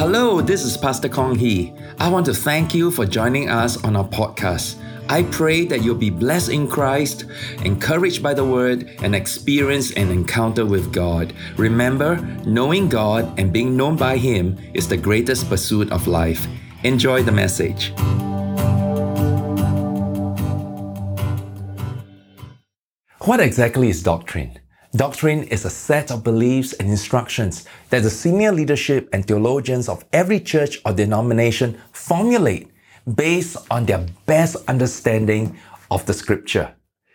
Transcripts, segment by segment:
Hello, this is Pastor Kong Hee. I want to thank you for joining us on our podcast. I pray that you'll be blessed in Christ, encouraged by the Word, and experience an encounter with God. Remember, knowing God and being known by Him is the greatest pursuit of life. Enjoy the message. What exactly is doctrine? Doctrine is a set of beliefs and instructions that the senior leadership and theologians of every church or denomination formulate based on their best understanding of the scripture.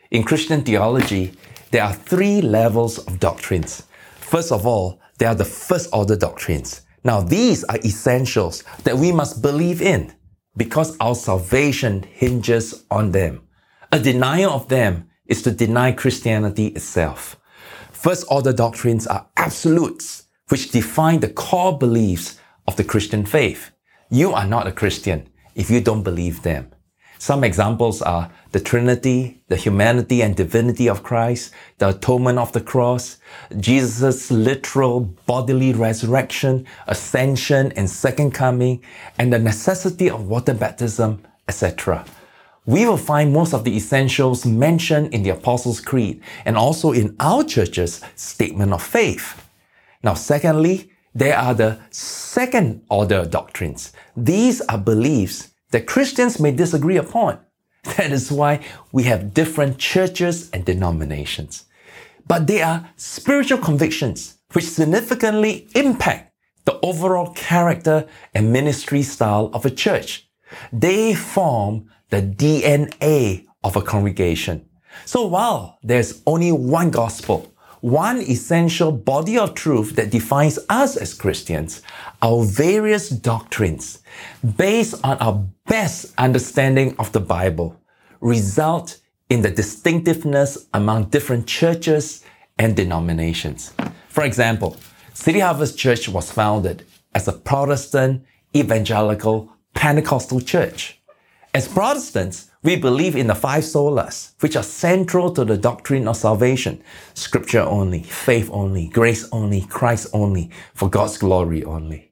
In Christian theology, there are three levels of doctrines. First of all, there are the first order doctrines. Now, these are essentials that we must believe in because our salvation hinges on them. A denial of them is to deny Christianity itself. First order doctrines are absolutes, which define the core beliefs of the Christian faith. You are not a Christian if you don't believe them. Some examples are the Trinity, the humanity and divinity of Christ, the atonement of the cross, Jesus' literal bodily resurrection, ascension and second coming, and the necessity of water baptism, etc. We will find most of the essentials mentioned in the Apostles' Creed and also in our church's statement of faith. Now, secondly, there are the second order doctrines. These are beliefs that Christians may disagree upon. That is why we have different churches and denominations. But they are spiritual convictions which significantly impact the overall character and ministry style of a church. They form the DNA of a congregation. So while there's only one gospel, one essential body of truth that defines us as Christians, our various doctrines, based on our best understanding of the Bible, result in the distinctiveness among different churches and denominations. For example, City Harvest Church was founded as a Protestant, evangelical, Pentecostal church. As Protestants, we believe in the five solas, which are central to the doctrine of salvation. Scripture only, faith only, grace only, Christ only, for God's glory only.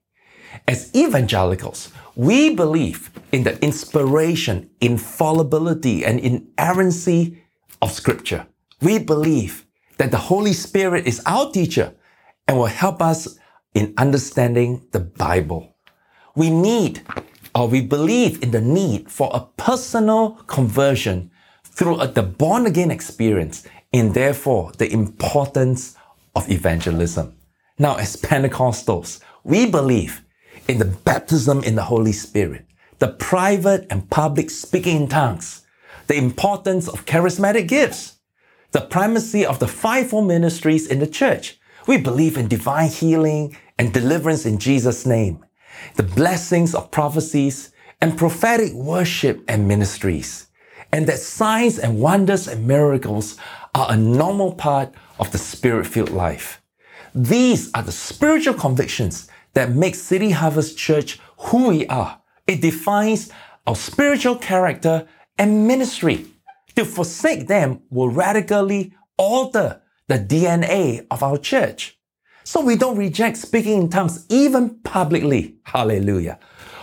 As evangelicals, we believe in the inspiration, infallibility, and inerrancy of Scripture. We believe that the Holy Spirit is our teacher and will help us in understanding the Bible. We need or we believe in the need for a personal conversion through a, the born again experience and therefore the importance of evangelism. Now, as Pentecostals, we believe in the baptism in the Holy Spirit, the private and public speaking in tongues, the importance of charismatic gifts, the primacy of the fivefold ministries in the church. We believe in divine healing and deliverance in Jesus' name the blessings of prophecies and prophetic worship and ministries, and that signs and wonders and miracles are a normal part of the spirit filled life. These are the spiritual convictions that make City Harvest Church who we are. It defines our spiritual character and ministry. To forsake them will radically alter the DNA of our church. So we don't reject speaking in tongues even publicly. Hallelujah.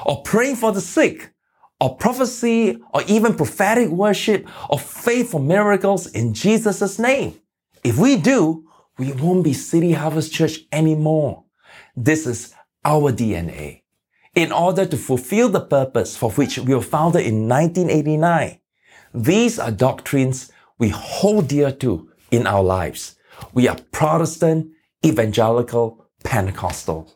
Or praying for the sick, or prophecy, or even prophetic worship, or faith for miracles in Jesus' name. If we do, we won't be City Harvest Church anymore. This is our DNA. In order to fulfill the purpose for which we were founded in 1989, these are doctrines we hold dear to in our lives. We are Protestant evangelical, Pentecostal.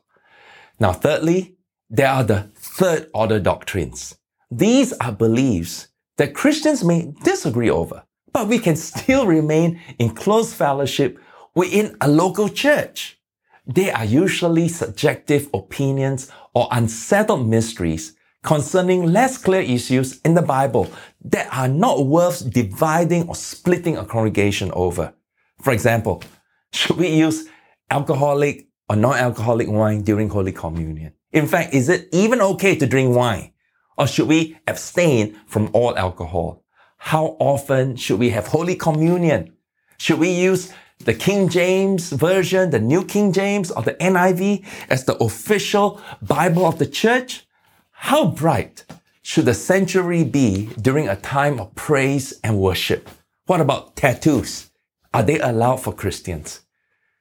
Now, thirdly, there are the third order doctrines. These are beliefs that Christians may disagree over, but we can still remain in close fellowship within a local church. They are usually subjective opinions or unsettled mysteries concerning less clear issues in the Bible that are not worth dividing or splitting a congregation over. For example, should we use alcoholic or non-alcoholic wine during Holy Communion? In fact, is it even okay to drink wine? Or should we abstain from all alcohol? How often should we have Holy Communion? Should we use the King James Version, the New King James, or the NIV as the official Bible of the church? How bright should the sanctuary be during a time of praise and worship? What about tattoos? Are they allowed for Christians?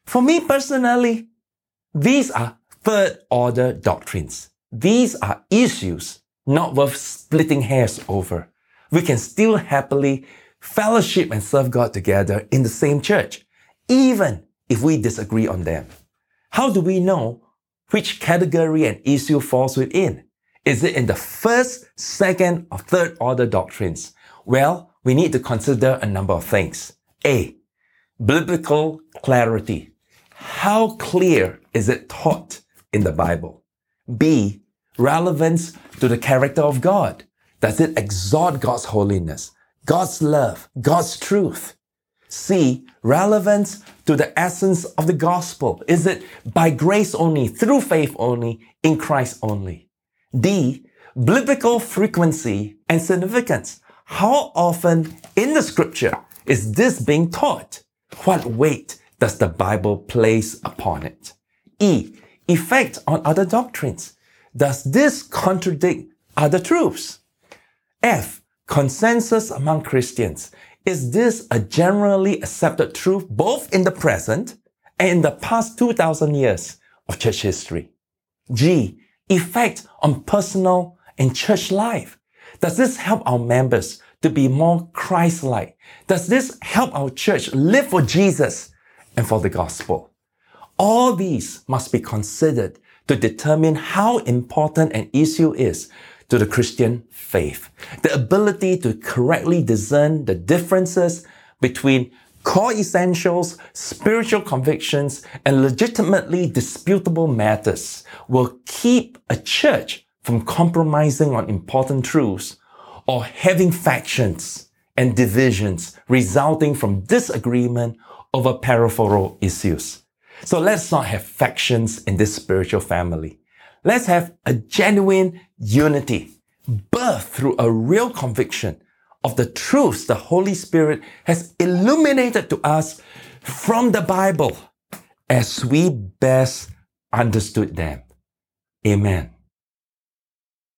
For me personally, these are third order doctrines. These are issues not worth splitting hairs over. We can still happily fellowship and serve God together in the same church, even if we disagree on them. How do we know which category an issue falls within? Is it in the first, second, or third order doctrines? Well, we need to consider a number of things. A. Biblical clarity. How clear is it taught in the Bible? B. Relevance to the character of God. Does it exalt God's holiness, God's love, God's truth? C. Relevance to the essence of the gospel. Is it by grace only, through faith only, in Christ only? D. Biblical frequency and significance. How often in the scripture is this being taught? What weight does the Bible place upon it? E. Effect on other doctrines. Does this contradict other truths? F. Consensus among Christians. Is this a generally accepted truth both in the present and in the past 2000 years of church history? G. Effect on personal and church life. Does this help our members to be more Christ-like? Does this help our church live for Jesus and for the gospel? All these must be considered to determine how important an issue is to the Christian faith. The ability to correctly discern the differences between core essentials, spiritual convictions, and legitimately disputable matters will keep a church from compromising on important truths or having factions and divisions resulting from disagreement over peripheral issues. So let's not have factions in this spiritual family. Let's have a genuine unity, birthed through a real conviction of the truths the Holy Spirit has illuminated to us from the Bible as we best understood them. Amen.